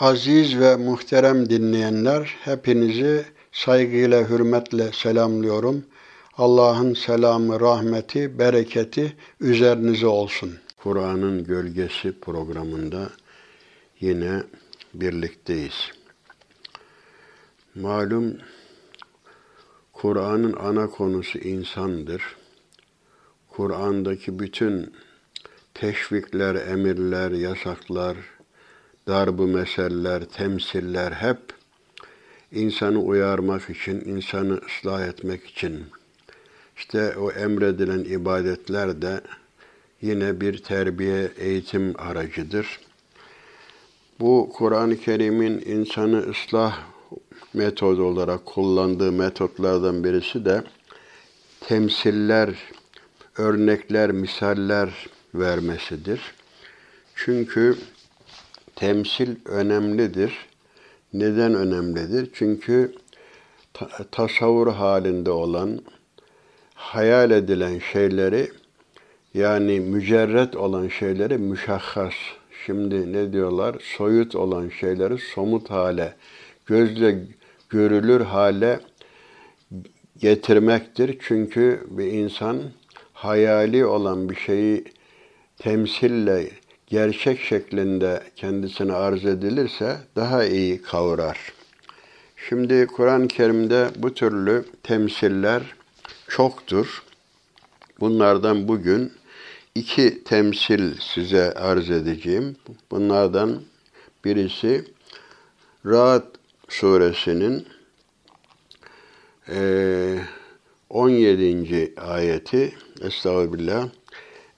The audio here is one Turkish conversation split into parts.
Aziz ve muhterem dinleyenler, hepinizi saygıyla, hürmetle selamlıyorum. Allah'ın selamı, rahmeti, bereketi üzerinize olsun. Kur'an'ın Gölgesi programında yine birlikteyiz. Malum Kur'an'ın ana konusu insandır. Kur'an'daki bütün teşvikler, emirler, yasaklar, darbu meseller, temsiller hep insanı uyarmak için, insanı ıslah etmek için. İşte o emredilen ibadetler de yine bir terbiye, eğitim aracıdır. Bu Kur'an-ı Kerim'in insanı ıslah metodu olarak kullandığı metotlardan birisi de temsiller, örnekler, misaller vermesidir. Çünkü temsil önemlidir. Neden önemlidir? Çünkü ta- tasavvur halinde olan, hayal edilen şeyleri yani mücerret olan şeyleri müşahhas. Şimdi ne diyorlar? Soyut olan şeyleri somut hale, gözle görülür hale getirmektir. Çünkü bir insan hayali olan bir şeyi temsille gerçek şeklinde kendisine arz edilirse daha iyi kavrar. Şimdi Kur'an-ı Kerim'de bu türlü temsiller çoktur. Bunlardan bugün iki temsil size arz edeceğim. Bunlardan birisi Ra'd suresinin 17. ayeti Estağfirullah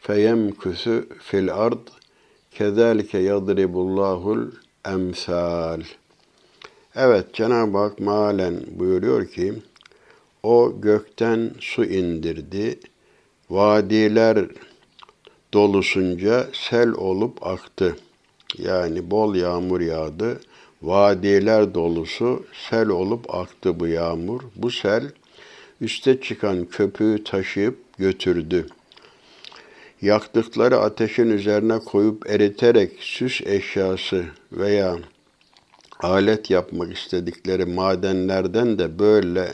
feyemküsü fil ard kezalike yadribullahul emsal. Evet Cenab-ı Hak malen buyuruyor ki o gökten su indirdi. Vadiler dolusunca sel olup aktı. Yani bol yağmur yağdı. Vadiler dolusu sel olup aktı bu yağmur. Bu sel üste çıkan köpüğü taşıyıp götürdü.'' Yaktıkları ateşin üzerine koyup eriterek süs eşyası veya alet yapmak istedikleri madenlerden de böyle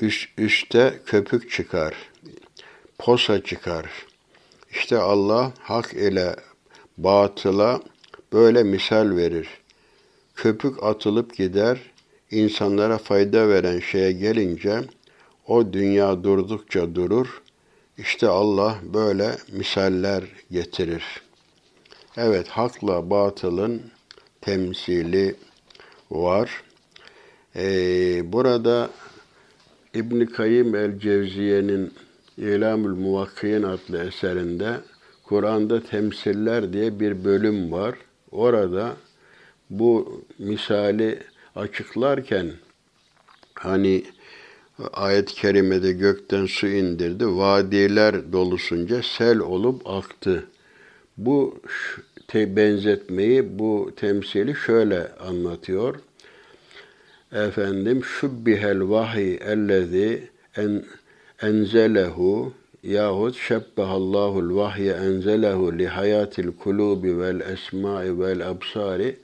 üst, üste köpük çıkar, posa çıkar. İşte Allah hak ile batıla böyle misal verir. Köpük atılıp gider, insanlara fayda veren şeye gelince o dünya durdukça durur. İşte Allah böyle misaller getirir. Evet, hakla batılın temsili var. Ee, burada İbn Kayyim el-Cevziye'nin İlamül Muvakkiyin adlı eserinde Kur'an'da temsiller diye bir bölüm var. Orada bu misali açıklarken hani ayet-i kerimede gökten su indirdi, vadiler dolusunca sel olup aktı. Bu te benzetmeyi, bu temsili şöyle anlatıyor. Efendim, şubbihel vahiy ellezî en, enzelehu yahut şebbehallahu'l vahye enzelehu li hayatil kulubi vel esma'i vel absari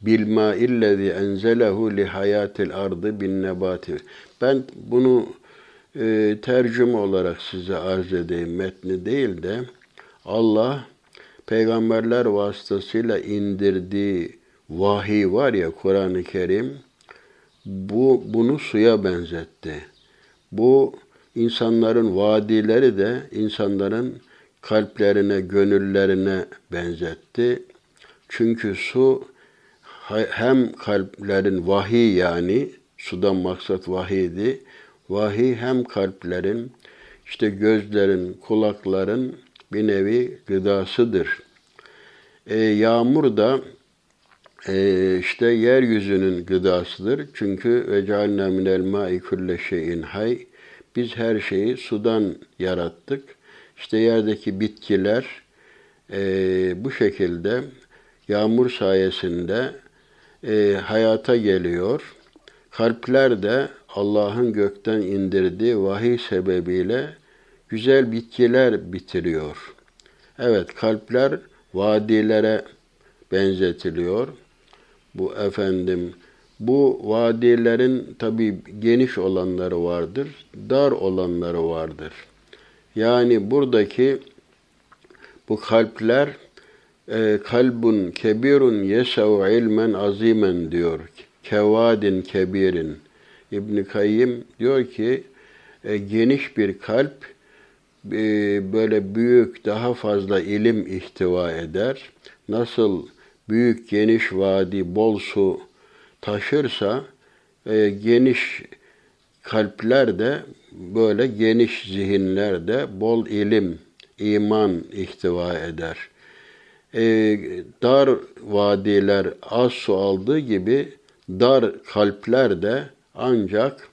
bil ma'illezî enzelehu li hayatil ardı bin nebati. Ben bunu e, tercüme olarak size arz edeyim metni değil de Allah peygamberler vasıtasıyla indirdiği vahiy var ya Kur'an-ı Kerim bu bunu suya benzetti. Bu insanların vadileri de insanların kalplerine, gönüllerine benzetti. Çünkü su hem kalplerin vahiy yani sudan maksat vahiydi. Vahiy hem kalplerin, işte gözlerin, kulakların bir nevi gıdasıdır. E, yağmur da e, işte yeryüzünün gıdasıdır. Çünkü ve cealna minel ma'i kulle şeyin hay. Biz her şeyi sudan yarattık. İşte yerdeki bitkiler e, bu şekilde yağmur sayesinde e, hayata geliyor. Kalpler de Allah'ın gökten indirdiği vahiy sebebiyle güzel bitkiler bitiriyor. Evet kalpler vadilere benzetiliyor. Bu efendim bu vadilerin tabi geniş olanları vardır, dar olanları vardır. Yani buradaki bu kalpler e, kalbun kebirun yesev ilmen azimen diyor. Kevadin kebirin. İbn Kayyim diyor ki e, geniş bir kalp e, böyle büyük daha fazla ilim ihtiva eder. Nasıl büyük geniş vadi bol su taşırsa e, geniş kalpler de böyle geniş zihinler de bol ilim, iman ihtiva eder. E, dar vadiler az su aldığı gibi dar kalpler de ancak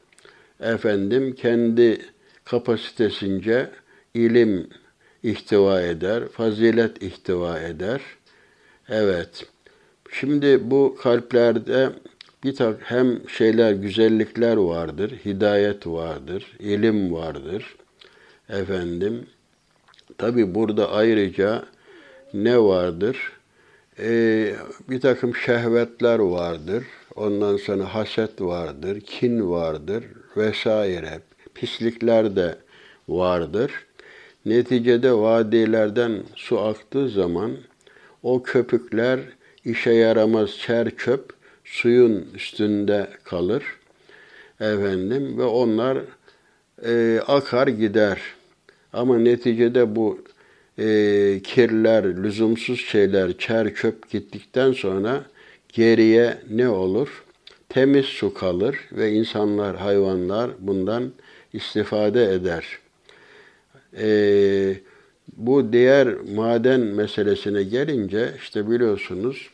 efendim kendi kapasitesince ilim ihtiva eder, fazilet ihtiva eder. Evet. Şimdi bu kalplerde bir tak hem şeyler, güzellikler vardır, hidayet vardır, ilim vardır. Efendim, tabi burada ayrıca ne vardır? Ee, bir takım şehvetler vardır. Ondan sonra haset vardır, kin vardır vesaire. Pislikler de vardır. Neticede vadilerden su aktığı zaman o köpükler işe yaramaz çer çöp suyun üstünde kalır. Efendim ve onlar e, akar gider. Ama neticede bu e, kirler, lüzumsuz şeyler, çer çöp gittikten sonra geriye ne olur? Temiz su kalır ve insanlar, hayvanlar bundan istifade eder. Ee, bu diğer maden meselesine gelince işte biliyorsunuz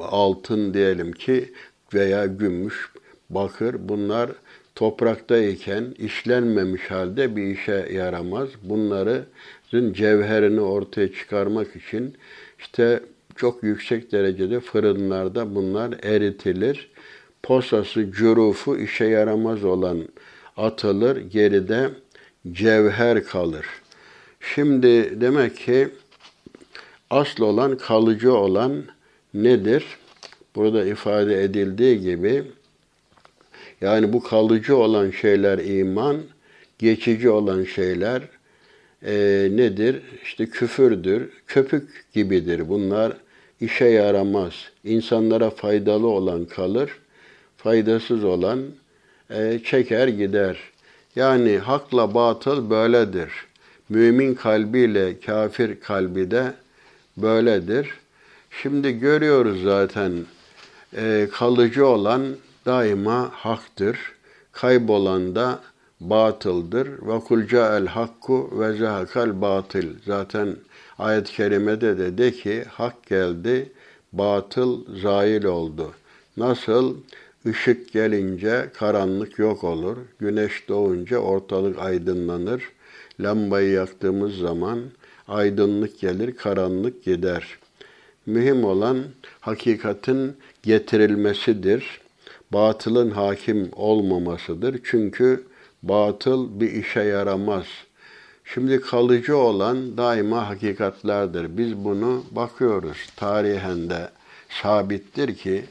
altın diyelim ki veya gümüş, bakır bunlar topraktayken işlenmemiş halde bir işe yaramaz. Bunların cevherini ortaya çıkarmak için işte çok yüksek derecede fırınlarda bunlar eritilir. Posası, cürufu işe yaramaz olan atılır, geride cevher kalır. Şimdi demek ki asıl olan, kalıcı olan nedir? Burada ifade edildiği gibi yani bu kalıcı olan şeyler iman, geçici olan şeyler e, nedir? İşte küfürdür, köpük gibidir. Bunlar işe yaramaz. İnsanlara faydalı olan kalır, faydasız olan e, çeker gider. Yani hakla batıl böyledir. Mümin kalbiyle kafir kalbi de böyledir. Şimdi görüyoruz zaten e, kalıcı olan daima haktır. Kaybolan da batıldır. Ve kul el hakku ve zehakal batıl. Zaten ayet-i kerimede de de ki hak geldi, batıl zail oldu. Nasıl? Işık gelince karanlık yok olur. Güneş doğunca ortalık aydınlanır. Lambayı yaktığımız zaman aydınlık gelir, karanlık gider. Mühim olan hakikatin getirilmesidir. Batılın hakim olmamasıdır. Çünkü batıl bir işe yaramaz. Şimdi kalıcı olan daima hakikatlerdir. Biz bunu bakıyoruz. Tarihen de sabittir ki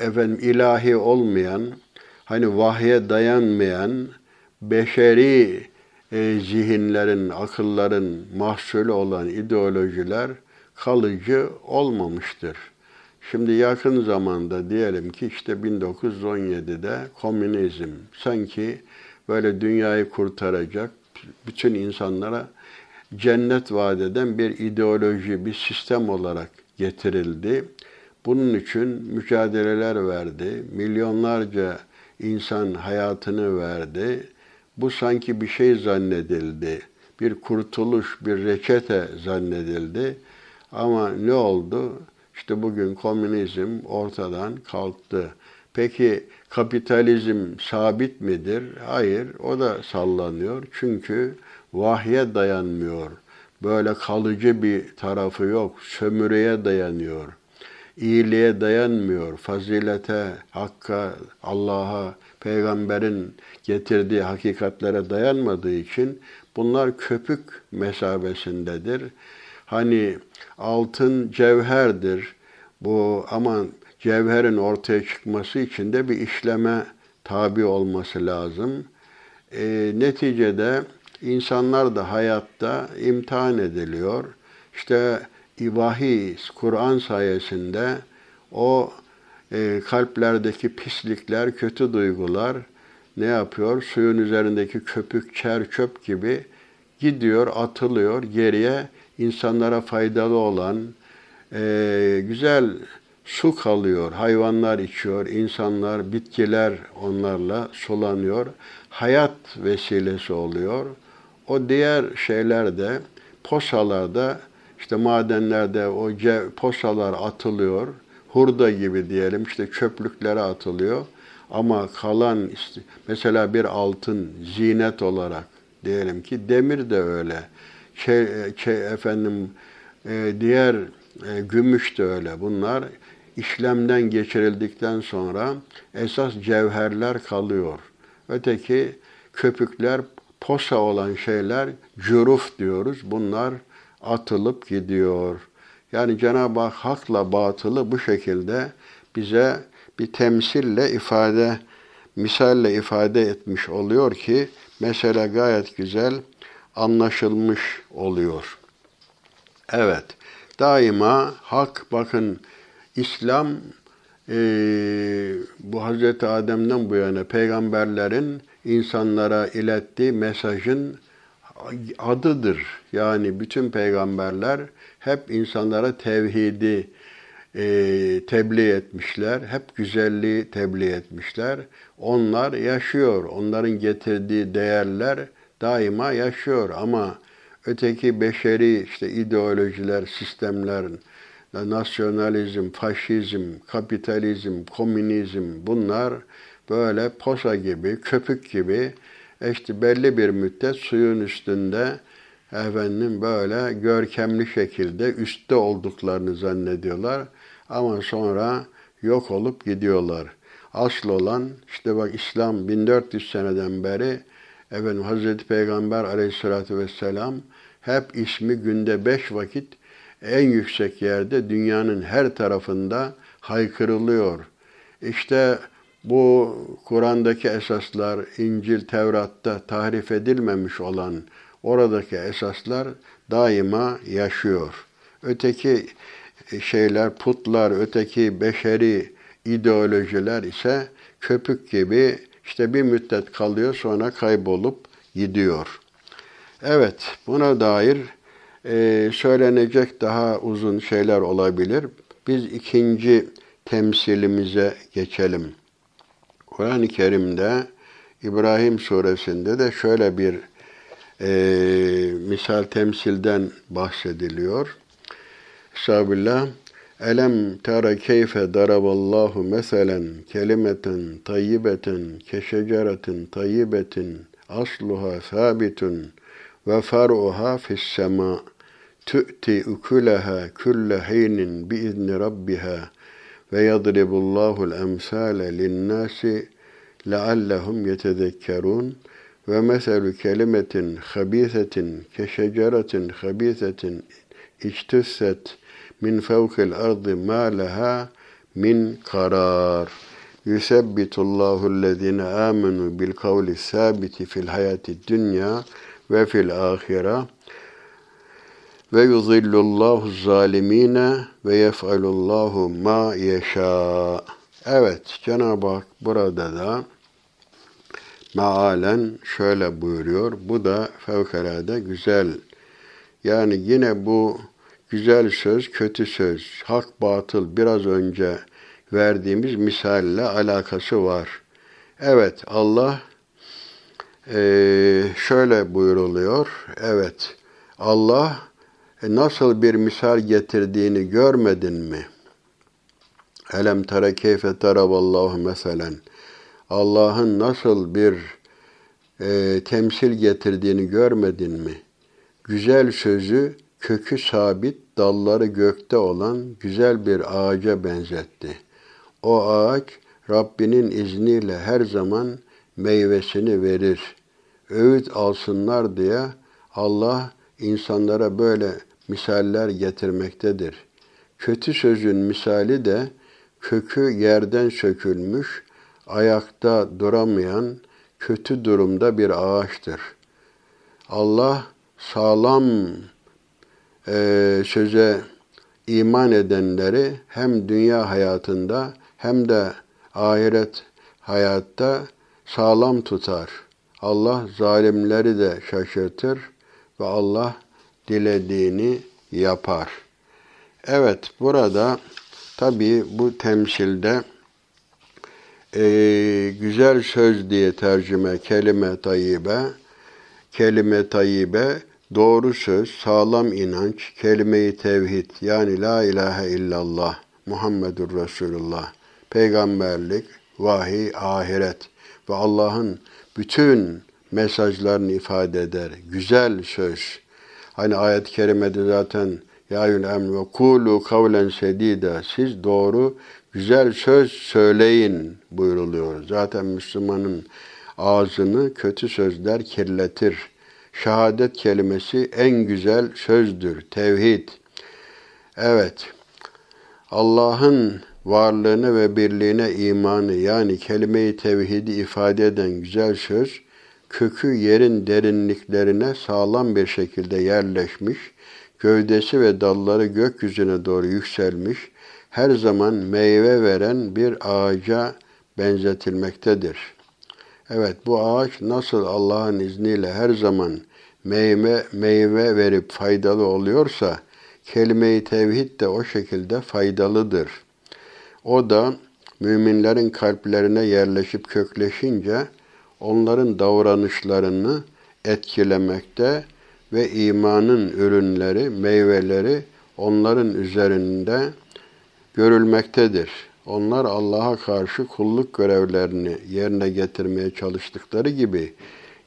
efendim ilahi olmayan, hani vahye dayanmayan beşeri e, zihinlerin, akılların mahsulü olan ideolojiler kalıcı olmamıştır. Şimdi yakın zamanda diyelim ki işte 1917'de komünizm sanki böyle dünyayı kurtaracak, bütün insanlara cennet vaat eden bir ideoloji, bir sistem olarak getirildi. Bunun için mücadeleler verdi. Milyonlarca insan hayatını verdi. Bu sanki bir şey zannedildi. Bir kurtuluş, bir reçete zannedildi. Ama ne oldu? İşte bugün komünizm ortadan kalktı. Peki kapitalizm sabit midir? Hayır, o da sallanıyor. Çünkü vahye dayanmıyor. Böyle kalıcı bir tarafı yok. Sömürüye dayanıyor. İyiliğe dayanmıyor. Fazilete, hakka, Allah'a, peygamberin getirdiği hakikatlere dayanmadığı için bunlar köpük mesabesindedir. Hani altın cevherdir. Bu aman cevherin ortaya çıkması için de bir işleme tabi olması lazım. E, neticede insanlar da hayatta imtihan ediliyor. İşte vahiy, Kur'an sayesinde o e, kalplerdeki pislikler, kötü duygular ne yapıyor? Suyun üzerindeki köpük, çer, çöp gibi gidiyor, atılıyor geriye insanlara faydalı olan e, güzel su kalıyor. Hayvanlar içiyor, insanlar, bitkiler onlarla sulanıyor. Hayat vesilesi oluyor. O diğer şeylerde, posalarda, işte madenlerde o posalar atılıyor. Hurda gibi diyelim işte çöplüklere atılıyor. Ama kalan mesela bir altın zinet olarak diyelim ki demir de öyle. Şey, şey efendim e, diğer e, gümüş de öyle. Bunlar işlemden geçirildikten sonra esas cevherler kalıyor. Öteki köpükler, posa olan şeyler cüruf diyoruz. Bunlar atılıp gidiyor. Yani Cenab-ı Hak hakla batılı bu şekilde bize bir temsille ifade, misalle ifade etmiş oluyor ki mesele gayet güzel anlaşılmış oluyor. Evet, daima hak bakın İslam e, bu Hazreti Adem'den bu yana peygamberlerin insanlara ilettiği mesajın adıdır. Yani bütün peygamberler hep insanlara tevhidi e, tebliğ etmişler, hep güzelliği tebliğ etmişler. Onlar yaşıyor, onların getirdiği değerler daima yaşıyor ama öteki beşeri işte ideolojiler, sistemler, nasyonalizm, faşizm, kapitalizm, komünizm bunlar böyle posa gibi, köpük gibi işte belli bir müddet suyun üstünde efendim böyle görkemli şekilde üstte olduklarını zannediyorlar ama sonra yok olup gidiyorlar. Asıl olan işte bak İslam 1400 seneden beri efendim Hazreti Peygamber aleyhissalatü vesselam hep ismi günde beş vakit en yüksek yerde dünyanın her tarafında haykırılıyor. İşte bu Kur'an'daki esaslar İncil, Tevrat'ta tahrif edilmemiş olan oradaki esaslar daima yaşıyor. Öteki şeyler, putlar, öteki beşeri ideolojiler ise köpük gibi işte bir müddet kalıyor sonra kaybolup gidiyor. Evet, buna dair e, söylenecek daha uzun şeyler olabilir. Biz ikinci temsilimize geçelim. Kur'an-ı Kerim'de İbrahim suresinde de şöyle bir e, misal temsilden bahsediliyor. Estağfirullah. Elem tara keyfe daraballahu meselen kelimeten tayyibeten keşeceretin tayyibetin asluha sabitun ve far'uha fis sema tu'ti ukulaha kulle hinin biizni rabbiha ve yadribullahu el-emsale lin-nasi leallehum yetezekkerun ve meselu kelimetin habisetin keşeceretin habisetin içtisset min fevkil ardı ma leha min karar. Yusebbitullahu allazine amenu bil kavli sabiti fil hayati dünya ve fil ahire ve yuzillullahu zalimine ve yef'alullahu ma yeşâ. Evet, Cenab-ı Hak burada da mealen şöyle buyuruyor. Bu da fevkalade güzel. Yani yine bu güzel söz, kötü söz, hak batıl biraz önce verdiğimiz misalle alakası var. Evet Allah şöyle buyuruluyor. Evet Allah nasıl bir misal getirdiğini görmedin mi? Elem tara keyfe taraballahu meselen. Allah'ın nasıl bir e, temsil getirdiğini görmedin mi? Güzel sözü kökü sabit, dalları gökte olan güzel bir ağaca benzetti. O ağaç Rabbinin izniyle her zaman meyvesini verir. Öğüt alsınlar diye Allah insanlara böyle misaller getirmektedir. Kötü sözün misali de kökü yerden sökülmüş, ayakta duramayan, kötü durumda bir ağaçtır. Allah sağlam e, söze iman edenleri hem dünya hayatında hem de ahiret hayatta sağlam tutar. Allah zalimleri de şaşırtır ve Allah dilediğini yapar. Evet burada tabi bu temsilde e, güzel söz diye tercüme kelime tayyibe, kelime tayyibe doğru söz, sağlam inanç, kelime-i tevhid yani la ilahe illallah Muhammedur Resulullah, peygamberlik, vahiy, ahiret ve Allah'ın bütün mesajlarını ifade eder. Güzel söz. Hani ayet-i kerimede zaten ya em ve kulu kavlen sedida. Siz doğru güzel söz söyleyin buyuruluyor. Zaten Müslümanın ağzını kötü sözler kirletir. Şehadet kelimesi en güzel sözdür. Tevhid. Evet. Allah'ın varlığını ve birliğine imanı yani kelime-i tevhidi ifade eden güzel söz, kökü yerin derinliklerine sağlam bir şekilde yerleşmiş, gövdesi ve dalları gökyüzüne doğru yükselmiş, her zaman meyve veren bir ağaca benzetilmektedir. Evet bu ağaç nasıl Allah'ın izniyle her zaman meyve meyve verip faydalı oluyorsa kelime-i tevhid de o şekilde faydalıdır. O da müminlerin kalplerine yerleşip kökleşince onların davranışlarını etkilemekte ve imanın ürünleri, meyveleri onların üzerinde görülmektedir. Onlar Allah'a karşı kulluk görevlerini yerine getirmeye çalıştıkları gibi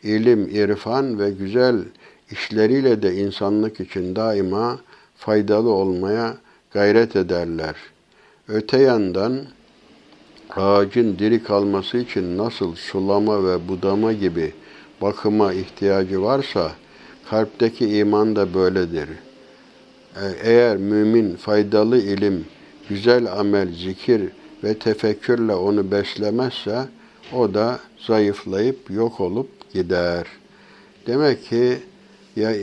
ilim, irfan ve güzel işleriyle de insanlık için daima faydalı olmaya gayret ederler. Öte yandan ağacın diri kalması için nasıl sulama ve budama gibi bakıma ihtiyacı varsa kalpteki iman da böyledir. E, eğer mümin faydalı ilim, güzel amel, zikir ve tefekkürle onu beslemezse o da zayıflayıp yok olup gider. Demek ki ya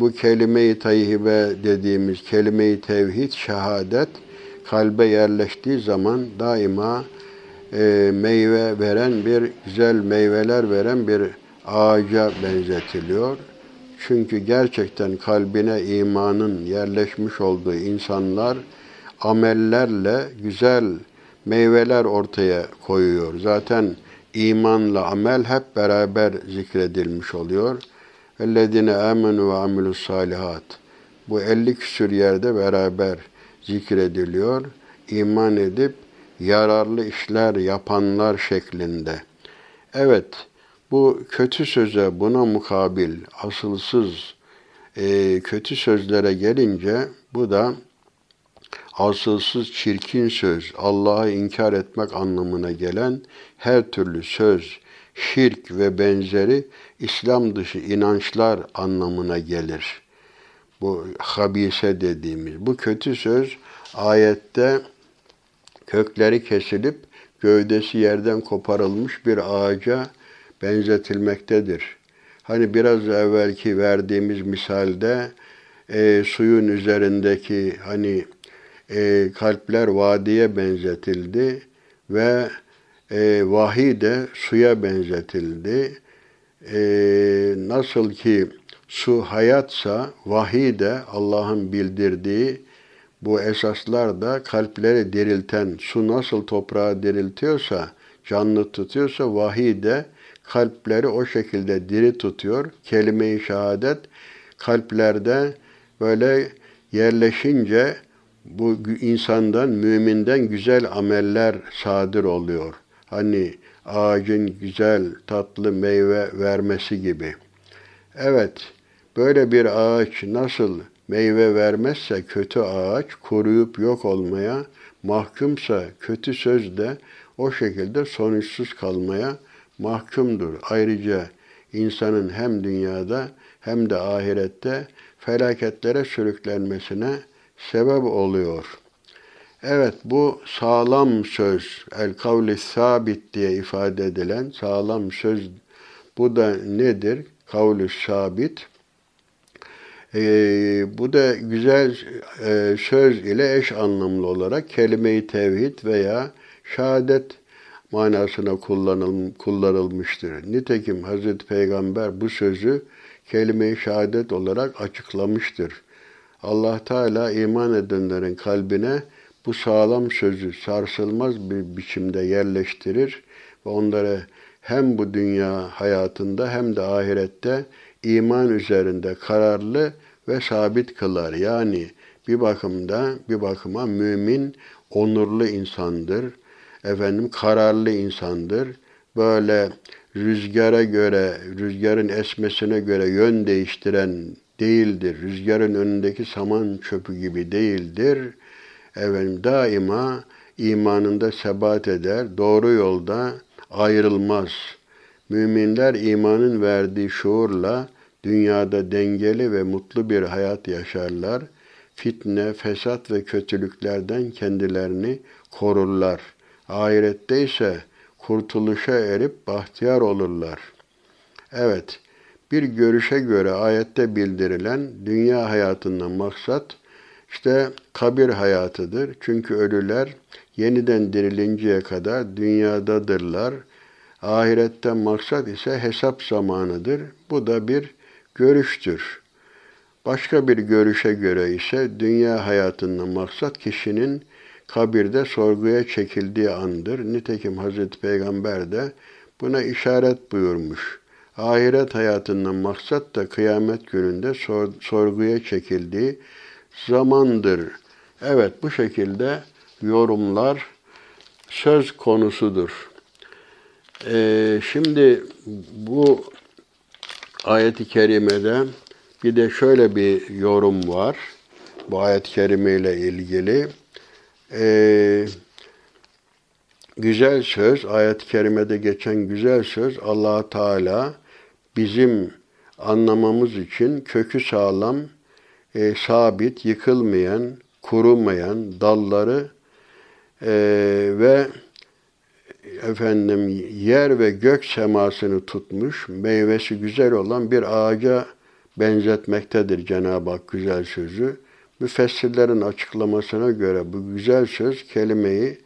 bu kelime-i tayyibe dediğimiz kelime-i tevhid, şehadet kalbe yerleştiği zaman daima e, meyve veren bir güzel meyveler veren bir ağaca benzetiliyor. Çünkü gerçekten kalbine imanın yerleşmiş olduğu insanlar amellerle güzel meyveler ortaya koyuyor. Zaten imanla amel hep beraber zikredilmiş oluyor. Ellezine amenu ve amilus salihat. Bu elli küsür yerde beraber zikrediliyor. İman edip yararlı işler yapanlar şeklinde. Evet, bu kötü söze buna mukabil asılsız e, kötü sözlere gelince bu da asılsız çirkin söz, Allah'ı inkar etmek anlamına gelen her türlü söz, şirk ve benzeri İslam dışı inançlar anlamına gelir. Bu habise dediğimiz. Bu kötü söz ayette kökleri kesilip gövdesi yerden koparılmış bir ağaca benzetilmektedir. Hani biraz evvelki verdiğimiz misalde e, suyun üzerindeki hani e, kalpler vadiye benzetildi ve e, vahiy de suya benzetildi. E, nasıl ki su hayatsa vahiy de Allah'ın bildirdiği bu esaslar da kalpleri dirilten, su nasıl toprağı diriltiyorsa, canlı tutuyorsa vahiy de kalpleri o şekilde diri tutuyor. Kelime-i şehadet kalplerde böyle yerleşince bu insandan, müminden güzel ameller sadır oluyor. Hani ağacın güzel, tatlı meyve vermesi gibi. Evet, böyle bir ağaç nasıl meyve vermezse kötü ağaç kuruyup yok olmaya mahkumsa kötü söz de o şekilde sonuçsuz kalmaya mahkumdur. Ayrıca insanın hem dünyada hem de ahirette felaketlere sürüklenmesine sebep oluyor. Evet bu sağlam söz, el kavli sabit diye ifade edilen sağlam söz bu da nedir? Kavli sabit. Ee, bu da güzel e, söz ile eş anlamlı olarak kelime-i tevhid veya şehadet manasına kullanıl, kullanılmıştır. Nitekim Hazreti Peygamber bu sözü kelime-i şehadet olarak açıklamıştır. Allah Teala iman edenlerin kalbine bu sağlam sözü sarsılmaz bir biçimde yerleştirir ve onları hem bu dünya hayatında hem de ahirette iman üzerinde kararlı ve sabit kılar. Yani bir bakımda bir bakıma mümin onurlu insandır. Efendim kararlı insandır. Böyle rüzgara göre, rüzgarın esmesine göre yön değiştiren değildir. Rüzgarın önündeki saman çöpü gibi değildir. Efendim daima imanında sebat eder, doğru yolda ayrılmaz. Müminler imanın verdiği şuurla dünyada dengeli ve mutlu bir hayat yaşarlar. Fitne, fesat ve kötülüklerden kendilerini korurlar. Ahirette ise kurtuluşa erip bahtiyar olurlar. Evet, bir görüşe göre ayette bildirilen dünya hayatından maksat işte kabir hayatıdır. Çünkü ölüler yeniden dirilinceye kadar dünyadadırlar. Ahiretten maksat ise hesap zamanıdır. Bu da bir görüştür. Başka bir görüşe göre ise dünya hayatından maksat kişinin kabirde sorguya çekildiği andır. Nitekim Hazreti Peygamber de buna işaret buyurmuş. Ahiret hayatından maksat da kıyamet gününde sor, sorguya çekildiği zamandır. Evet bu şekilde yorumlar söz konusudur. Ee, şimdi bu ayet-i kerimede bir de şöyle bir yorum var. Bu ayet-i kerime ile ilgili. Ee, güzel söz, ayet-i kerimede geçen güzel söz allah Teala bizim anlamamız için kökü sağlam, e, sabit, yıkılmayan, kurumayan dalları e, ve efendim yer ve gök semasını tutmuş, meyvesi güzel olan bir ağaca benzetmektedir Cenab-ı Hak güzel sözü. Müfessirlerin açıklamasına göre bu güzel söz kelimeyi,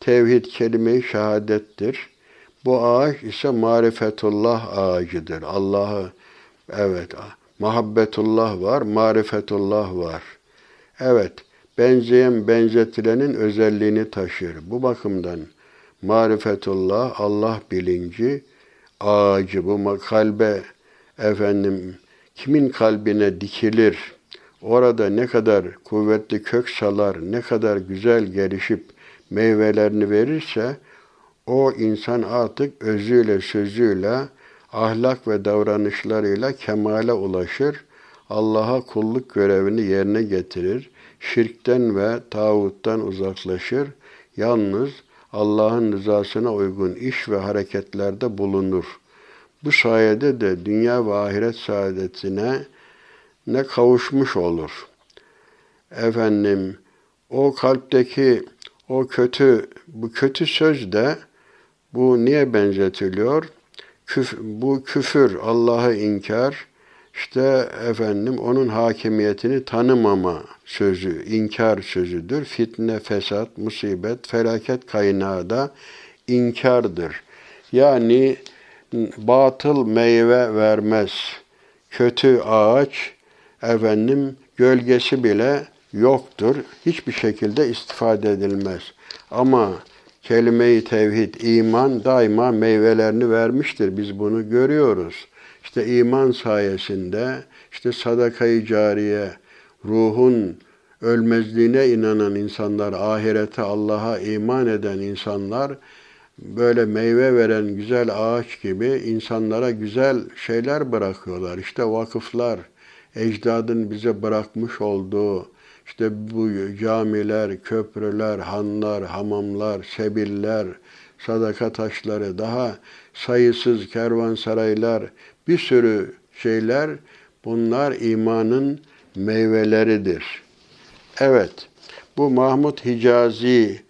tevhid kelimeyi şehadettir. Bu ağaç ise marifetullah ağacıdır. Allah'ı, evet, muhabbetullah var, marifetullah var. Evet, benzeyen benzetilenin özelliğini taşır. Bu bakımdan marifetullah, Allah bilinci, ağacı, bu kalbe efendim kimin kalbine dikilir, orada ne kadar kuvvetli kök salar, ne kadar güzel gelişip meyvelerini verirse, o insan artık özüyle, sözüyle, ahlak ve davranışlarıyla kemale ulaşır, Allah'a kulluk görevini yerine getirir, şirkten ve tağuttan uzaklaşır, yalnız Allah'ın rızasına uygun iş ve hareketlerde bulunur. Bu sayede de dünya ve ahiret saadetine ne kavuşmuş olur. Efendim, o kalpteki o kötü, bu kötü söz de bu niye benzetiliyor? Küf, bu küfür, Allah'ı inkar, işte efendim onun hakimiyetini tanımama sözü, inkar sözüdür. Fitne, fesat, musibet, felaket kaynağı da inkardır. Yani batıl meyve vermez. Kötü ağaç efendim gölgesi bile yoktur. Hiçbir şekilde istifade edilmez. Ama kelime-i tevhid, iman daima meyvelerini vermiştir. Biz bunu görüyoruz. İşte iman sayesinde, işte sadakayı cariye, ruhun ölmezliğine inanan insanlar, ahirete, Allah'a iman eden insanlar böyle meyve veren güzel ağaç gibi insanlara güzel şeyler bırakıyorlar. İşte vakıflar, ecdadın bize bırakmış olduğu işte bu camiler, köprüler, hanlar, hamamlar, sebiller, sadaka taşları, daha sayısız kervansaraylar, bir sürü şeyler bunlar imanın meyveleridir. Evet, bu Mahmud Hicazi,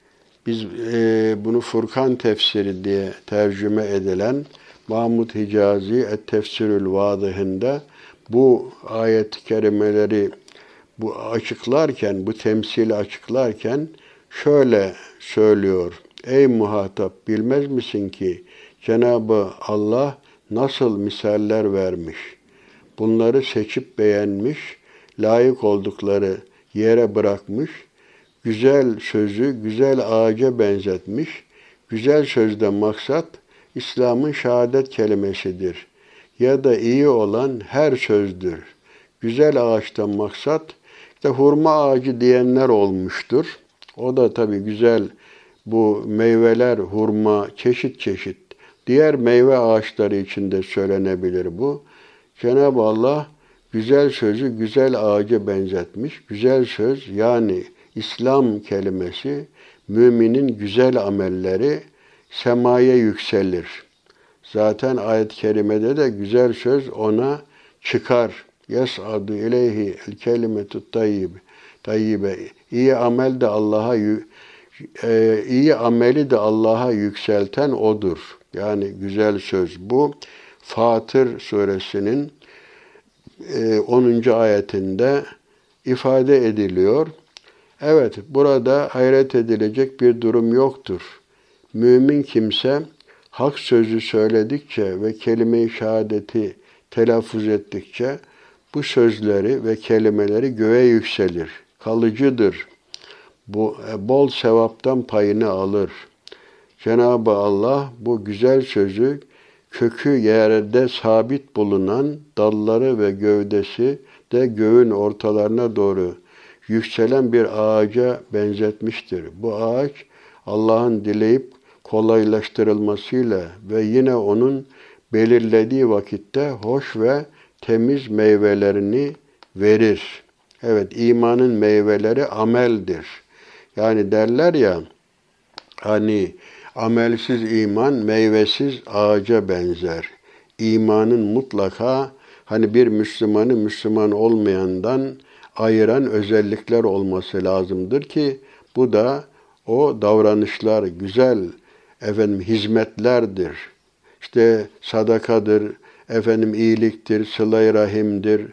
biz e, bunu Furkan tefsiri diye tercüme edilen Mahmud Hicazi Et Tefsirül Vadihinde bu ayet-i kerimeleri bu açıklarken, bu temsili açıklarken şöyle söylüyor. Ey muhatap bilmez misin ki Cenabı Allah nasıl misaller vermiş? Bunları seçip beğenmiş, layık oldukları yere bırakmış, güzel sözü güzel ağaca benzetmiş. Güzel sözden maksat İslam'ın şehadet kelimesidir. Ya da iyi olan her sözdür. Güzel ağaçtan maksat işte hurma ağacı diyenler olmuştur. O da tabii güzel bu meyveler, hurma, çeşit çeşit diğer meyve ağaçları içinde söylenebilir bu. Cenab-ı Allah güzel sözü güzel ağaca benzetmiş. Güzel söz yani İslam kelimesi müminin güzel amelleri semaya yükselir. Zaten ayet-i kerimede de güzel söz ona çıkar. Yes'adu ileyhi el kelimetut tayyibe. Tayyibe. İyi amel de Allah'a e, iyi ameli de Allah'a yükselten odur. Yani güzel söz bu. Fatır suresinin 10. E, ayetinde ifade ediliyor. Evet, burada hayret edilecek bir durum yoktur. Mümin kimse hak sözü söyledikçe ve kelime-i şehadeti telaffuz ettikçe bu sözleri ve kelimeleri göğe yükselir. Kalıcıdır. Bu e, bol sevaptan payını alır. Cenab-ı Allah bu güzel sözü kökü yerde sabit bulunan dalları ve gövdesi de göğün ortalarına doğru yükselen bir ağaca benzetmiştir. Bu ağaç Allah'ın dileyip kolaylaştırılmasıyla ve yine onun belirlediği vakitte hoş ve temiz meyvelerini verir. Evet, imanın meyveleri ameldir. Yani derler ya, hani amelsiz iman meyvesiz ağaca benzer. İmanın mutlaka hani bir Müslümanı Müslüman olmayandan ayıran özellikler olması lazımdır ki bu da o davranışlar güzel efendim hizmetlerdir. İşte sadakadır, efendim iyiliktir, sıla rahimdir.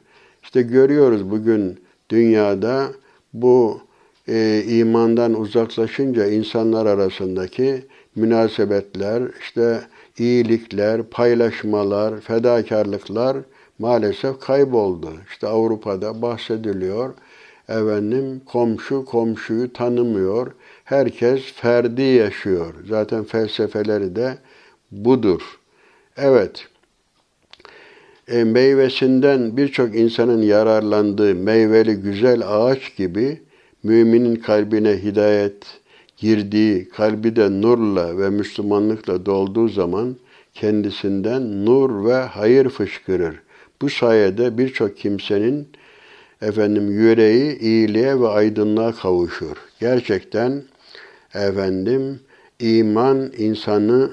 İşte görüyoruz bugün dünyada bu e, imandan uzaklaşınca insanlar arasındaki münasebetler, işte iyilikler, paylaşmalar, fedakarlıklar maalesef kayboldu. İşte Avrupa'da bahsediliyor. Efendim komşu komşuyu tanımıyor. Herkes ferdi yaşıyor. Zaten felsefeleri de budur. Evet. E, meyvesinden birçok insanın yararlandığı meyveli güzel ağaç gibi müminin kalbine hidayet girdiği, kalbi de nurla ve Müslümanlıkla dolduğu zaman kendisinden nur ve hayır fışkırır. Bu sayede birçok kimsenin efendim yüreği iyiliğe ve aydınlığa kavuşur. Gerçekten efendim iman insanı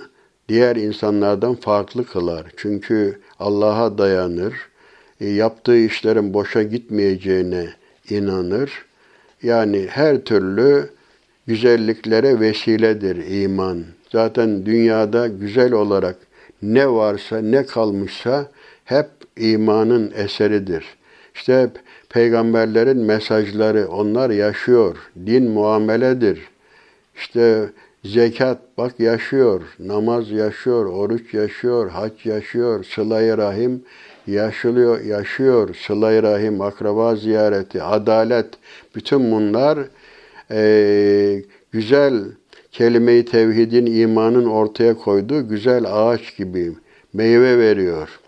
diğer insanlardan farklı kılar. Çünkü Allah'a dayanır. E, yaptığı işlerin boşa gitmeyeceğine inanır. Yani her türlü güzelliklere vesiledir iman. Zaten dünyada güzel olarak ne varsa, ne kalmışsa hep imanın eseridir. İşte peygamberlerin mesajları onlar yaşıyor. Din muameledir. İşte zekat bak yaşıyor, namaz yaşıyor, oruç yaşıyor, hac yaşıyor, sıla rahim yaşılıyor, yaşıyor, sıla rahim, akraba ziyareti, adalet, bütün bunlar e, güzel kelime-i tevhidin, imanın ortaya koyduğu güzel ağaç gibi meyve veriyor.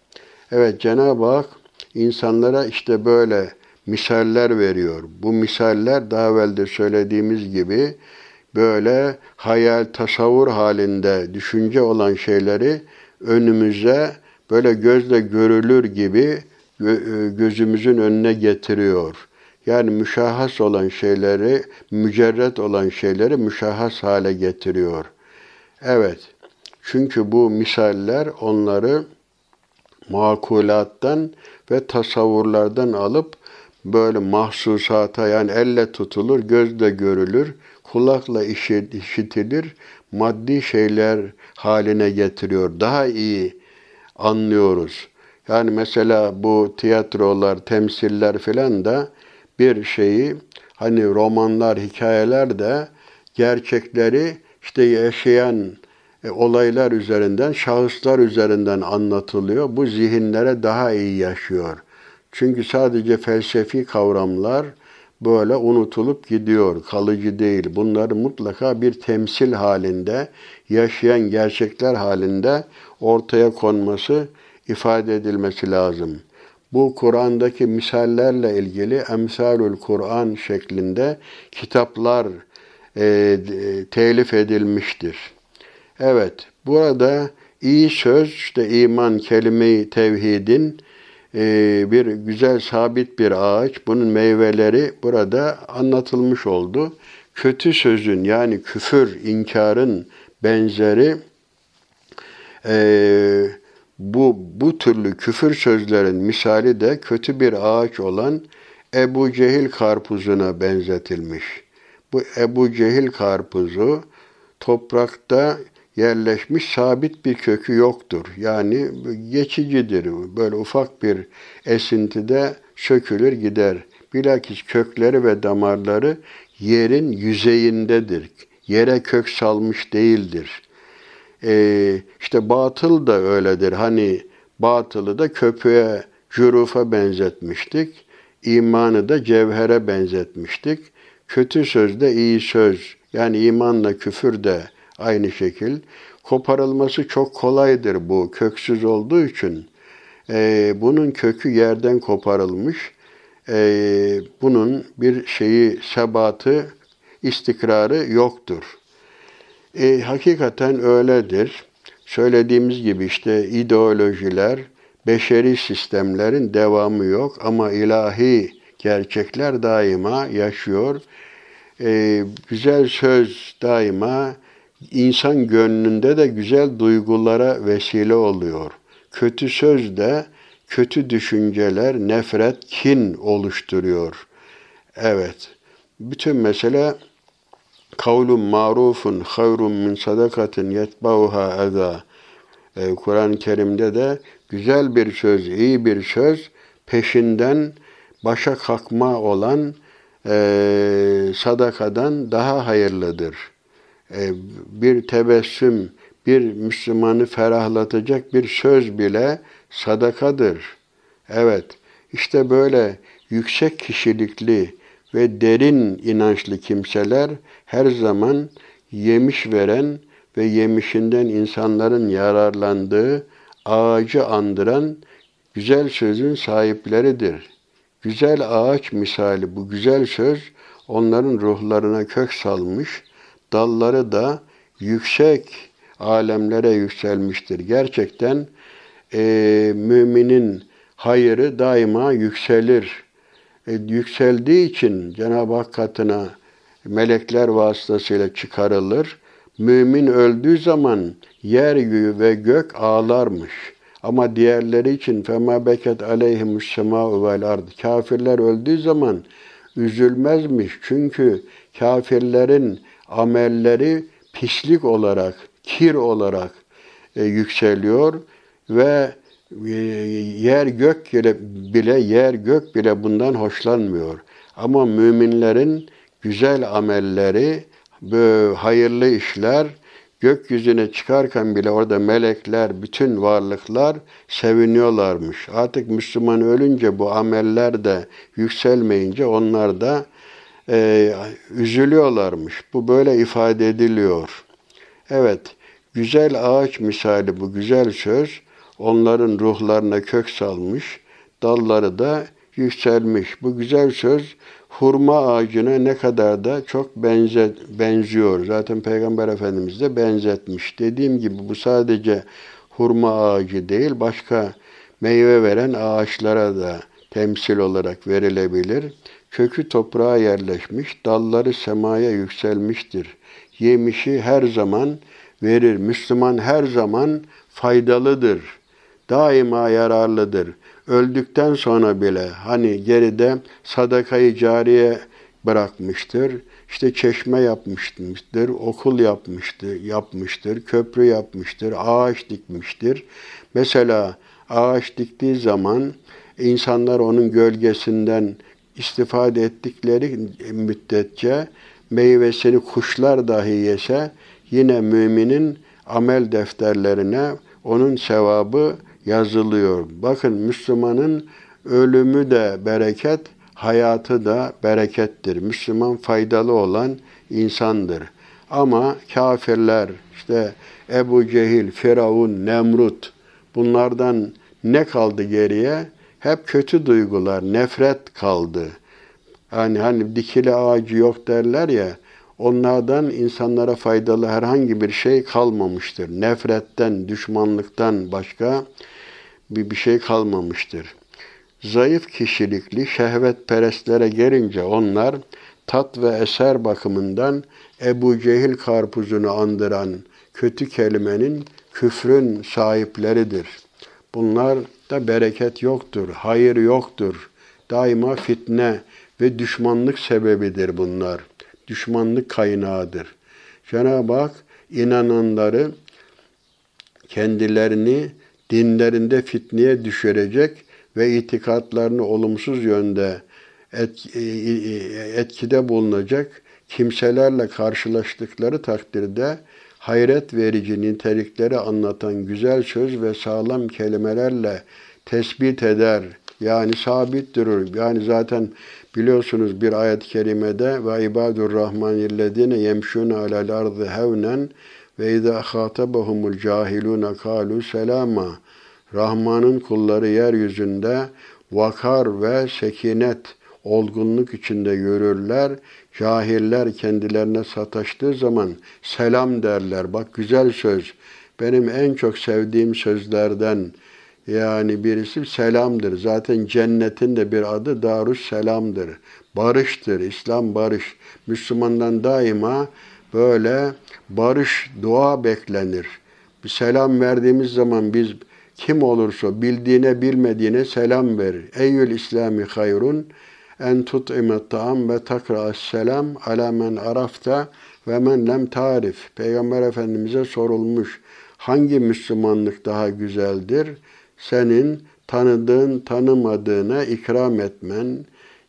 Evet Cenab-ı Hak insanlara işte böyle misaller veriyor. Bu misaller daha evvel de söylediğimiz gibi böyle hayal, tasavvur halinde düşünce olan şeyleri önümüze böyle gözle görülür gibi e, gözümüzün önüne getiriyor. Yani müşahhas olan şeyleri, mücerret olan şeyleri müşahhas hale getiriyor. Evet, çünkü bu misaller onları makulattan ve tasavvurlardan alıp böyle mahsusata yani elle tutulur, gözle görülür, kulakla işitilir, maddi şeyler haline getiriyor. Daha iyi anlıyoruz. Yani mesela bu tiyatrolar, temsiller filan da bir şeyi hani romanlar, hikayeler de gerçekleri işte yaşayan e, olaylar üzerinden, şahıslar üzerinden anlatılıyor. Bu zihinlere daha iyi yaşıyor. Çünkü sadece felsefi kavramlar böyle unutulup gidiyor, kalıcı değil. Bunları mutlaka bir temsil halinde, yaşayan gerçekler halinde ortaya konması, ifade edilmesi lazım. Bu Kur'an'daki misallerle ilgili Emsalül Kur'an şeklinde kitaplar e, telif edilmiştir. Evet, burada iyi söz, işte iman, kelime-i tevhidin e, bir güzel sabit bir ağaç. Bunun meyveleri burada anlatılmış oldu. Kötü sözün yani küfür, inkarın benzeri e, bu, bu türlü küfür sözlerin misali de kötü bir ağaç olan Ebu Cehil karpuzuna benzetilmiş. Bu Ebu Cehil karpuzu toprakta yerleşmiş sabit bir kökü yoktur. Yani geçicidir. Böyle ufak bir esintide sökülür gider. Bilakis kökleri ve damarları yerin yüzeyindedir. Yere kök salmış değildir. Ee, işte batıl da öyledir. Hani batılı da köpüğe, cürufa benzetmiştik. İmanı da cevhere benzetmiştik. Kötü söz de iyi söz. Yani imanla küfür de aynı şekil. Koparılması çok kolaydır bu köksüz olduğu için. Ee, bunun kökü yerden koparılmış. Ee, bunun bir şeyi, sebatı, istikrarı yoktur. E, hakikaten öyledir. Söylediğimiz gibi işte ideolojiler, beşeri sistemlerin devamı yok ama ilahi gerçekler daima yaşıyor. E, güzel söz daima insan gönlünde de güzel duygulara vesile oluyor. Kötü söz de kötü düşünceler, nefret, kin oluşturuyor. Evet. Bütün mesele kavlun marufun hayrun min sadakatin yetbauha eza. Ee, Kur'an-ı Kerim'de de güzel bir söz, iyi bir söz peşinden başa kalkma olan e, sadakadan daha hayırlıdır. E, bir tebessüm, bir Müslümanı ferahlatacak bir söz bile sadakadır. Evet, işte böyle yüksek kişilikli ve derin inançlı kimseler her zaman yemiş veren ve yemişinden insanların yararlandığı ağacı andıran güzel sözün sahipleridir. Güzel ağaç misali bu güzel söz onların ruhlarına kök salmış, dalları da yüksek alemlere yükselmiştir. Gerçekten e, müminin hayırı daima yükselir. E, yükseldiği için Cenab-ı Hak katına melekler vasıtasıyla çıkarılır. Mümin öldüğü zaman yer ve gök ağlarmış. Ama diğerleri için fema beket aleyhimus semâ'u vel ard. Kafirler öldüğü zaman üzülmezmiş. Çünkü kafirlerin amelleri pislik olarak, kir olarak e, yükseliyor ve yer gök bile, yer gök bile bundan hoşlanmıyor. Ama müminlerin güzel amelleri, hayırlı işler gökyüzüne çıkarken bile orada melekler, bütün varlıklar seviniyorlarmış. Artık Müslüman ölünce bu ameller de yükselmeyince onlar da e, üzülüyorlarmış. Bu böyle ifade ediliyor. Evet, güzel ağaç misali bu güzel söz onların ruhlarına kök salmış, dalları da yükselmiş. Bu güzel söz hurma ağacına ne kadar da çok benze, benziyor. Zaten Peygamber Efendimiz de benzetmiş. Dediğim gibi bu sadece hurma ağacı değil, başka meyve veren ağaçlara da temsil olarak verilebilir. Kökü toprağa yerleşmiş, dalları semaya yükselmiştir. Yemişi her zaman verir. Müslüman her zaman faydalıdır. Daima yararlıdır. Öldükten sonra bile hani geride sadakayı cariye bırakmıştır. İşte çeşme yapmıştır, okul yapmıştır, yapmıştır, köprü yapmıştır, ağaç dikmiştir. Mesela ağaç diktiği zaman insanlar onun gölgesinden istifade ettikleri müddetçe meyvesini kuşlar dahi yese yine müminin amel defterlerine onun sevabı yazılıyor. Bakın Müslümanın ölümü de bereket, hayatı da berekettir. Müslüman faydalı olan insandır. Ama kafirler, işte Ebu Cehil, Firavun, Nemrut bunlardan ne kaldı geriye? Hep kötü duygular, nefret kaldı. Yani hani dikili ağacı yok derler ya, onlardan insanlara faydalı herhangi bir şey kalmamıştır. Nefretten, düşmanlıktan başka bir, bir şey kalmamıştır. Zayıf kişilikli şehvetperestlere gelince onlar tat ve eser bakımından Ebu Cehil karpuzunu andıran kötü kelimenin küfrün sahipleridir. Bunlar da bereket yoktur, hayır yoktur. Daima fitne ve düşmanlık sebebidir bunlar. Düşmanlık kaynağıdır. Cenab-ı Hak inananları kendilerini dinlerinde fitneye düşürecek ve itikatlarını olumsuz yönde e, e, etkide bulunacak kimselerle karşılaştıkları takdirde hayret verici nitelikleri anlatan güzel söz ve sağlam kelimelerle tespit eder. Yani sabit durur. Yani zaten biliyorsunuz bir ayet-i kerimede ve ibadur rahmanillezine yemşuna alel ardı hevnen ve izâ khâtabahumul cahilûne kâlû selâma. Rahman'ın kulları yeryüzünde vakar ve sekinet, olgunluk içinde yürürler. Cahiller kendilerine sataştığı zaman selam derler. Bak güzel söz. Benim en çok sevdiğim sözlerden yani birisi selamdır. Zaten cennetin de bir adı Darus Selam'dır. Barıştır. İslam barış. Müslümandan daima böyle barış, dua beklenir. Bir selam verdiğimiz zaman biz kim olursa bildiğine bilmediğine selam verir. Eyyül İslami hayrun en tut'imet ta'am ve takra'as selam ala men arafta ve men lem tarif. Peygamber Efendimiz'e sorulmuş. Hangi Müslümanlık daha güzeldir? Senin tanıdığın tanımadığına ikram etmen,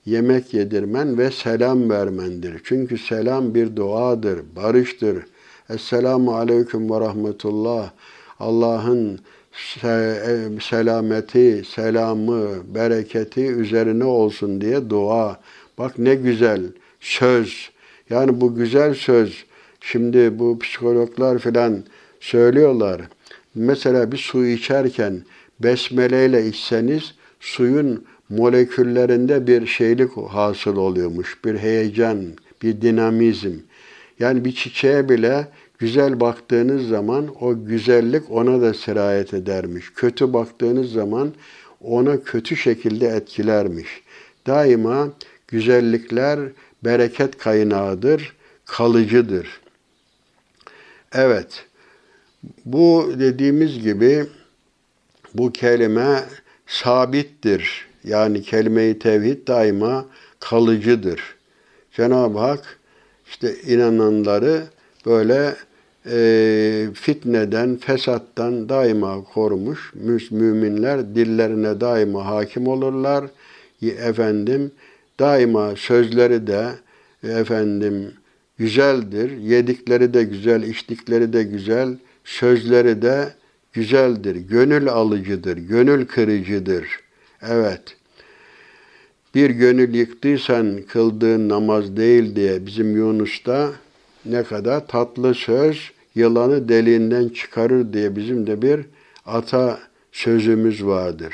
yemek yedirmen ve selam vermendir. Çünkü selam bir duadır, barıştır. Esselamu aleyküm ve rahmetullah. Allah'ın selameti, selamı, bereketi üzerine olsun diye dua. Bak ne güzel söz. Yani bu güzel söz. Şimdi bu psikologlar filan söylüyorlar. Mesela bir su içerken besmeleyle içseniz suyun moleküllerinde bir şeylik hasıl oluyormuş. Bir heyecan, bir dinamizm. Yani bir çiçeğe bile güzel baktığınız zaman o güzellik ona da sirayet edermiş. Kötü baktığınız zaman ona kötü şekilde etkilermiş. Daima güzellikler bereket kaynağıdır, kalıcıdır. Evet, bu dediğimiz gibi bu kelime sabittir. Yani kelime-i tevhid daima kalıcıdır. Cenab-ı Hak işte inananları böyle e, fitneden, fesattan daima korumuş. Müminler dillerine daima hakim olurlar. Efendim daima sözleri de efendim güzeldir. Yedikleri de güzel, içtikleri de güzel, sözleri de güzeldir. Gönül alıcıdır, gönül kırıcıdır. Evet. Bir gönül yıktıysan kıldığın namaz değil diye bizim Yunus'ta ne kadar tatlı söz yılanı deliğinden çıkarır diye bizim de bir ata sözümüz vardır.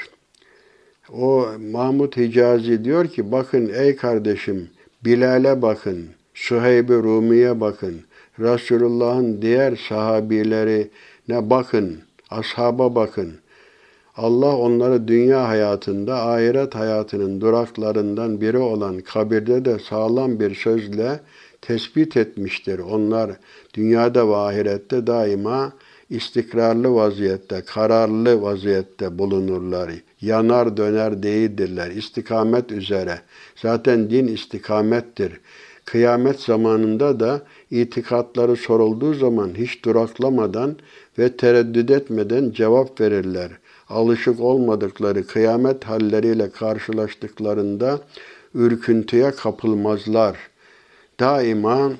O Mahmud Hicazi diyor ki bakın ey kardeşim Bilal'e bakın, Süheyb-i Rumi'ye bakın, Resulullah'ın diğer sahabilerine bakın, ashaba bakın. Allah onları dünya hayatında, ahiret hayatının duraklarından biri olan kabirde de sağlam bir sözle tespit etmiştir. Onlar dünyada ve ahirette daima istikrarlı vaziyette, kararlı vaziyette bulunurlar. Yanar döner değildirler. İstikamet üzere. Zaten din istikamettir. Kıyamet zamanında da itikatları sorulduğu zaman hiç duraklamadan ve tereddüt etmeden cevap verirler. Alışık olmadıkları kıyamet halleriyle karşılaştıklarında ürküntüye kapılmazlar. Daima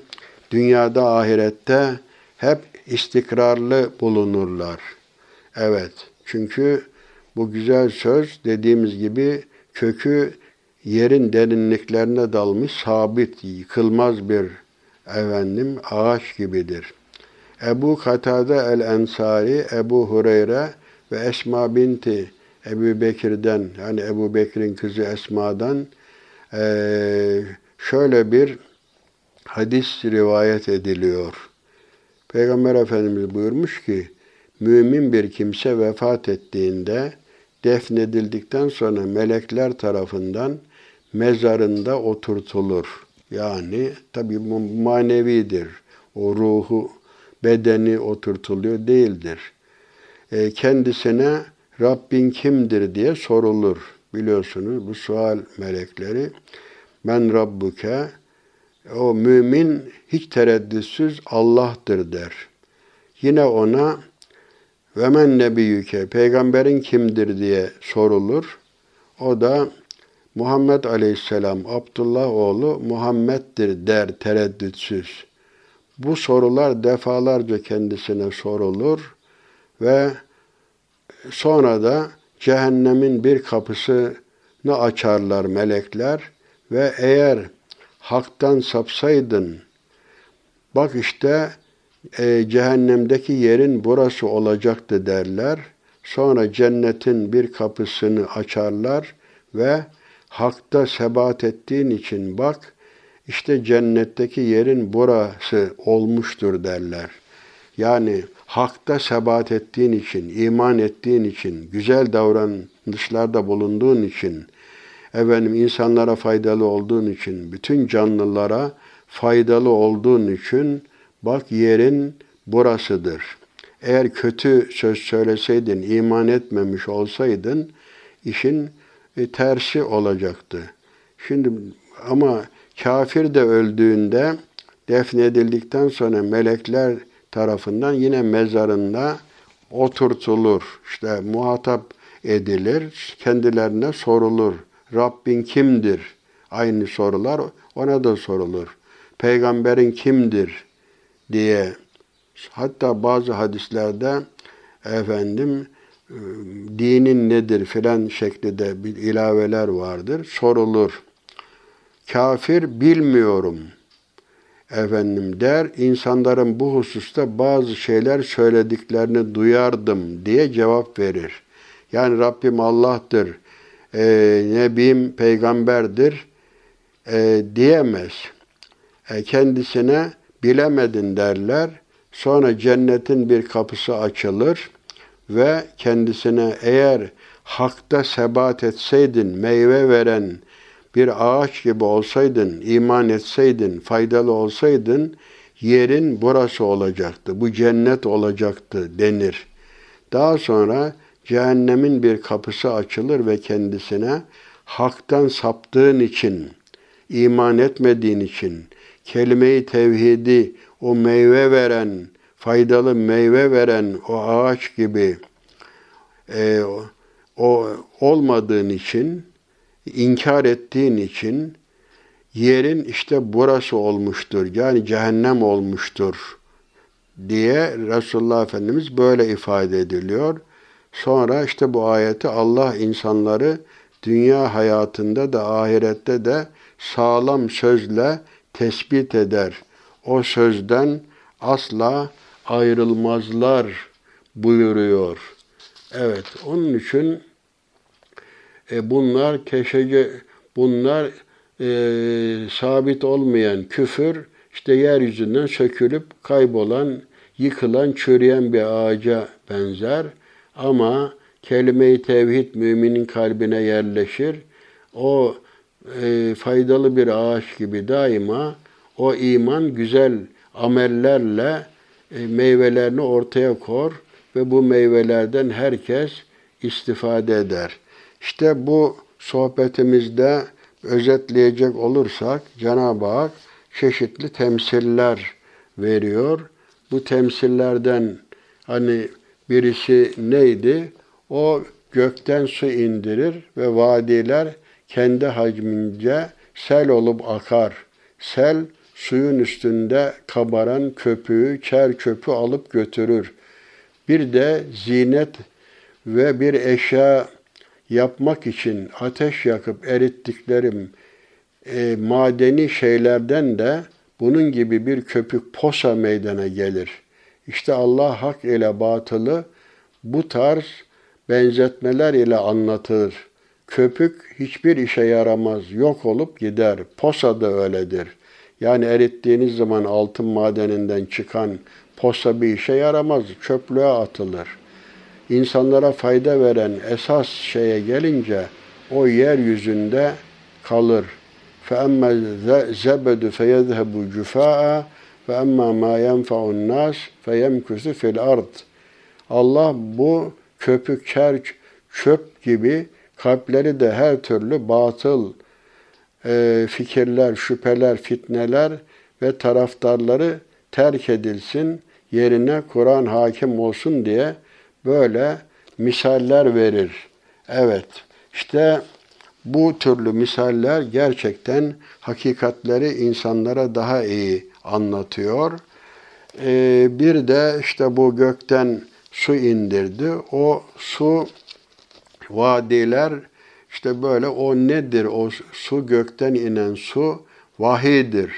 dünyada ahirette hep istikrarlı bulunurlar. Evet, çünkü bu güzel söz dediğimiz gibi kökü yerin derinliklerine dalmış sabit, yıkılmaz bir efendim ağaç gibidir. Ebu Katade el-Ensari, Ebu Hureyre ve Esma binti Ebu Bekir'den, yani Ebu Bekir'in kızı Esma'dan şöyle bir hadis rivayet ediliyor. Peygamber Efendimiz buyurmuş ki, mümin bir kimse vefat ettiğinde defnedildikten sonra melekler tarafından mezarında oturtulur. Yani tabi manevidir. O ruhu, bedeni oturtuluyor değildir. E, kendisine Rabbin kimdir diye sorulur. Biliyorsunuz bu sual melekleri. Ben Rabbuke o mümin hiç tereddütsüz Allah'tır der. Yine ona ve men nebiyyüke peygamberin kimdir diye sorulur. O da Muhammed Aleyhisselam Abdullah oğlu Muhammed'dir der tereddütsüz. Bu sorular defalarca kendisine sorulur ve sonra da cehennemin bir kapısını açarlar melekler ve eğer haktan sapsaydın, bak işte e, cehennemdeki yerin burası olacaktı derler. Sonra cennetin bir kapısını açarlar ve hakta sebat ettiğin için bak işte cennetteki yerin burası olmuştur derler. Yani hakta sebat ettiğin için, iman ettiğin için, güzel davranışlarda bulunduğun için, efendim insanlara faydalı olduğun için, bütün canlılara faydalı olduğun için bak yerin burasıdır. Eğer kötü söz söyleseydin, iman etmemiş olsaydın işin e, tersi olacaktı. Şimdi ama kafir de öldüğünde defnedildikten sonra melekler tarafından yine mezarında oturtulur. İşte muhatap edilir, kendilerine sorulur. Rabbin kimdir? Aynı sorular ona da sorulur. Peygamberin kimdir diye hatta bazı hadislerde efendim dinin nedir filan şeklinde bir ilaveler vardır. Sorulur. Kafir bilmiyorum efendim der. İnsanların bu hususta bazı şeyler söylediklerini duyardım diye cevap verir. Yani Rabbim Allah'tır e, Nebim peygamberdir e, diyemez. E, kendisine bilemedin derler. Sonra cennetin bir kapısı açılır ve kendisine eğer hakta sebat etseydin, meyve veren bir ağaç gibi olsaydın, iman etseydin, faydalı olsaydın, yerin burası olacaktı, bu cennet olacaktı denir. Daha sonra cehennemin bir kapısı açılır ve kendisine haktan saptığın için, iman etmediğin için, kelime-i tevhidi, o meyve veren, faydalı meyve veren o ağaç gibi e, o olmadığın için, inkar ettiğin için yerin işte burası olmuştur. Yani cehennem olmuştur diye Resulullah Efendimiz böyle ifade ediliyor. Sonra işte bu ayeti Allah insanları dünya hayatında da ahirette de sağlam sözle tespit eder. O sözden asla ayrılmazlar buyuruyor. Evet, onun için E bunlar keşece bunlar e, sabit olmayan küfür işte yeryüzünden sökülüp kaybolan, yıkılan, çürüyen bir ağaca benzer. Ama kelime-i tevhid müminin kalbine yerleşir. O e, faydalı bir ağaç gibi daima o iman güzel amellerle e, meyvelerini ortaya kor ve bu meyvelerden herkes istifade eder. İşte bu sohbetimizde özetleyecek olursak Cenab-ı Hak çeşitli temsiller veriyor. Bu temsillerden hani birisi neydi? O gökten su indirir ve vadiler kendi hacmince sel olup akar. Sel suyun üstünde kabaran köpüğü, çer köpü alıp götürür. Bir de zinet ve bir eşya yapmak için ateş yakıp erittiklerim e, madeni şeylerden de bunun gibi bir köpük posa meydana gelir. İşte Allah hak ile batılı bu tarz benzetmeler ile anlatır. Köpük hiçbir işe yaramaz, yok olup gider. Posa da öyledir. Yani erittiğiniz zaman altın madeninden çıkan posa bir işe yaramaz, çöplüğe atılır İnsanlara fayda veren esas şeye gelince o yeryüzünde kalır. فَأَمَّا الزَّبَدُ فَيَذْهَبُ جُفَاءً وَأَمَّا مَا يَنْفَعُ النَّاسِ فَيَمْكُسُ فِي الْأَرْضِ Allah bu köpük, çerç, çöp gibi kalpleri de her türlü batıl e, fikirler, şüpheler, fitneler ve taraftarları terk edilsin, yerine Kur'an hakim olsun diye böyle misaller verir. Evet, işte bu türlü misaller gerçekten hakikatleri insanlara daha iyi anlatıyor. Ee, bir de işte bu gökten su indirdi. O su vadiler işte böyle o nedir? O su gökten inen su vahidir.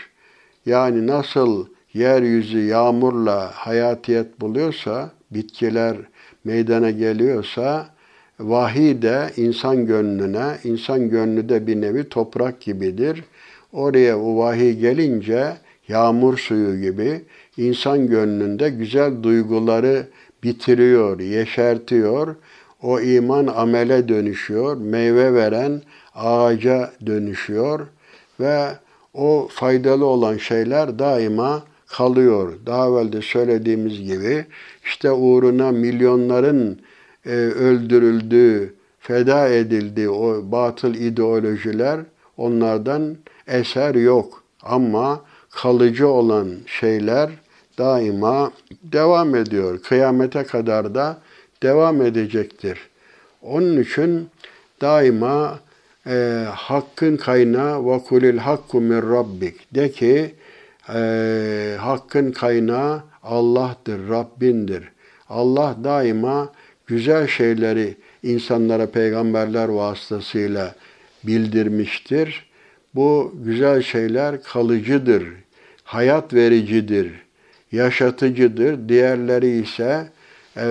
Yani nasıl yeryüzü yağmurla hayatiyet buluyorsa, bitkiler meydana geliyorsa, vahiy de insan gönlüne, insan gönlü de bir nevi toprak gibidir. Oraya o vahiy gelince yağmur suyu gibi insan gönlünde güzel duyguları bitiriyor, yeşertiyor. O iman amele dönüşüyor, meyve veren ağaca dönüşüyor ve o faydalı olan şeyler daima kalıyor. Daha evvel de söylediğimiz gibi işte uğruna milyonların e, öldürüldüğü, feda edildiği o batıl ideolojiler onlardan eser yok. Ama kalıcı olan şeyler daima devam ediyor. Kıyamete kadar da devam edecektir. Onun için daima e, hakkın kaynağı ve kulil hakku min rabbik. De ki e, hakkın kaynağı Allah'tır, Rabbindir. Allah daima güzel şeyleri insanlara peygamberler vasıtasıyla bildirmiştir. Bu güzel şeyler kalıcıdır, hayat vericidir, yaşatıcıdır. Diğerleri ise e,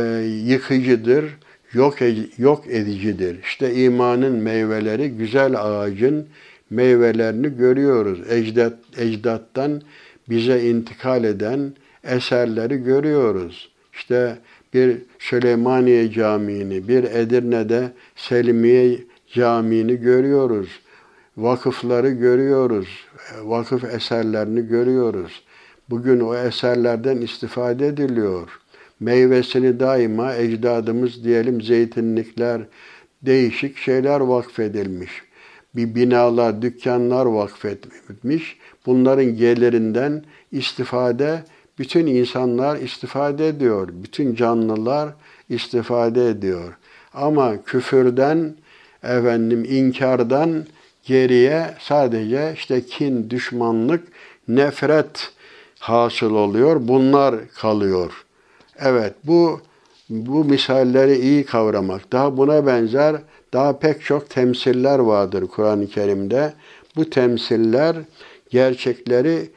yıkıcıdır, yok, yok edicidir. İşte imanın meyveleri güzel ağacın meyvelerini görüyoruz. Ecdat, ecdattan bize intikal eden eserleri görüyoruz. İşte bir Süleymaniye Camii'ni, bir Edirne'de Selimiye Camii'ni görüyoruz. Vakıfları görüyoruz. Vakıf eserlerini görüyoruz. Bugün o eserlerden istifade ediliyor. Meyvesini daima ecdadımız diyelim zeytinlikler, değişik şeyler vakfedilmiş. Bir binalar, dükkanlar vakfetmiş. Bunların gelirinden istifade bütün insanlar istifade ediyor. Bütün canlılar istifade ediyor. Ama küfürden, efendim inkardan geriye sadece işte kin, düşmanlık, nefret hasıl oluyor. Bunlar kalıyor. Evet bu bu misalleri iyi kavramak. Daha buna benzer daha pek çok temsiller vardır Kur'an-ı Kerim'de. Bu temsiller gerçekleri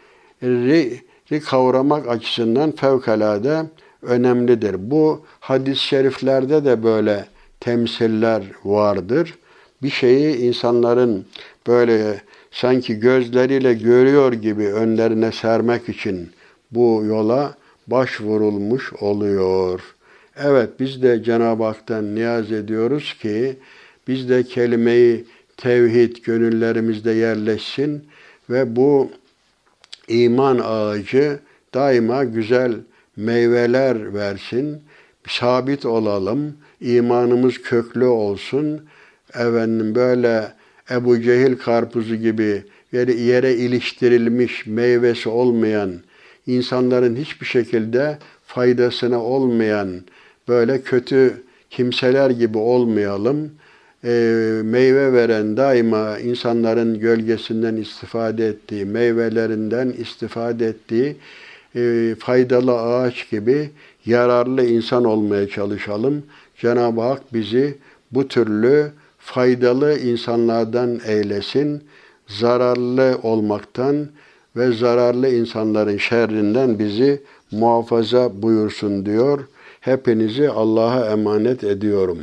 kavramak açısından fevkalade önemlidir. Bu hadis-i şeriflerde de böyle temsiller vardır. bir şeyi insanların böyle sanki gözleriyle görüyor gibi önlerine sermek için bu yola başvurulmuş oluyor. Evet biz de Cenab-ı Hak'tan niyaz ediyoruz ki biz de kelimeyi tevhid gönüllerimizde yerleşsin ve bu iman ağacı daima güzel meyveler versin. Sabit olalım, imanımız köklü olsun. Efendim böyle Ebu Cehil karpuzu gibi yere, iliştirilmiş meyvesi olmayan, insanların hiçbir şekilde faydasına olmayan böyle kötü kimseler gibi olmayalım. E, meyve veren daima insanların gölgesinden istifade ettiği, meyvelerinden istifade ettiği e, faydalı ağaç gibi yararlı insan olmaya çalışalım. Cenab-ı Hak bizi bu türlü faydalı insanlardan eylesin. Zararlı olmaktan ve zararlı insanların şerrinden bizi muhafaza buyursun diyor. Hepinizi Allah'a emanet ediyorum.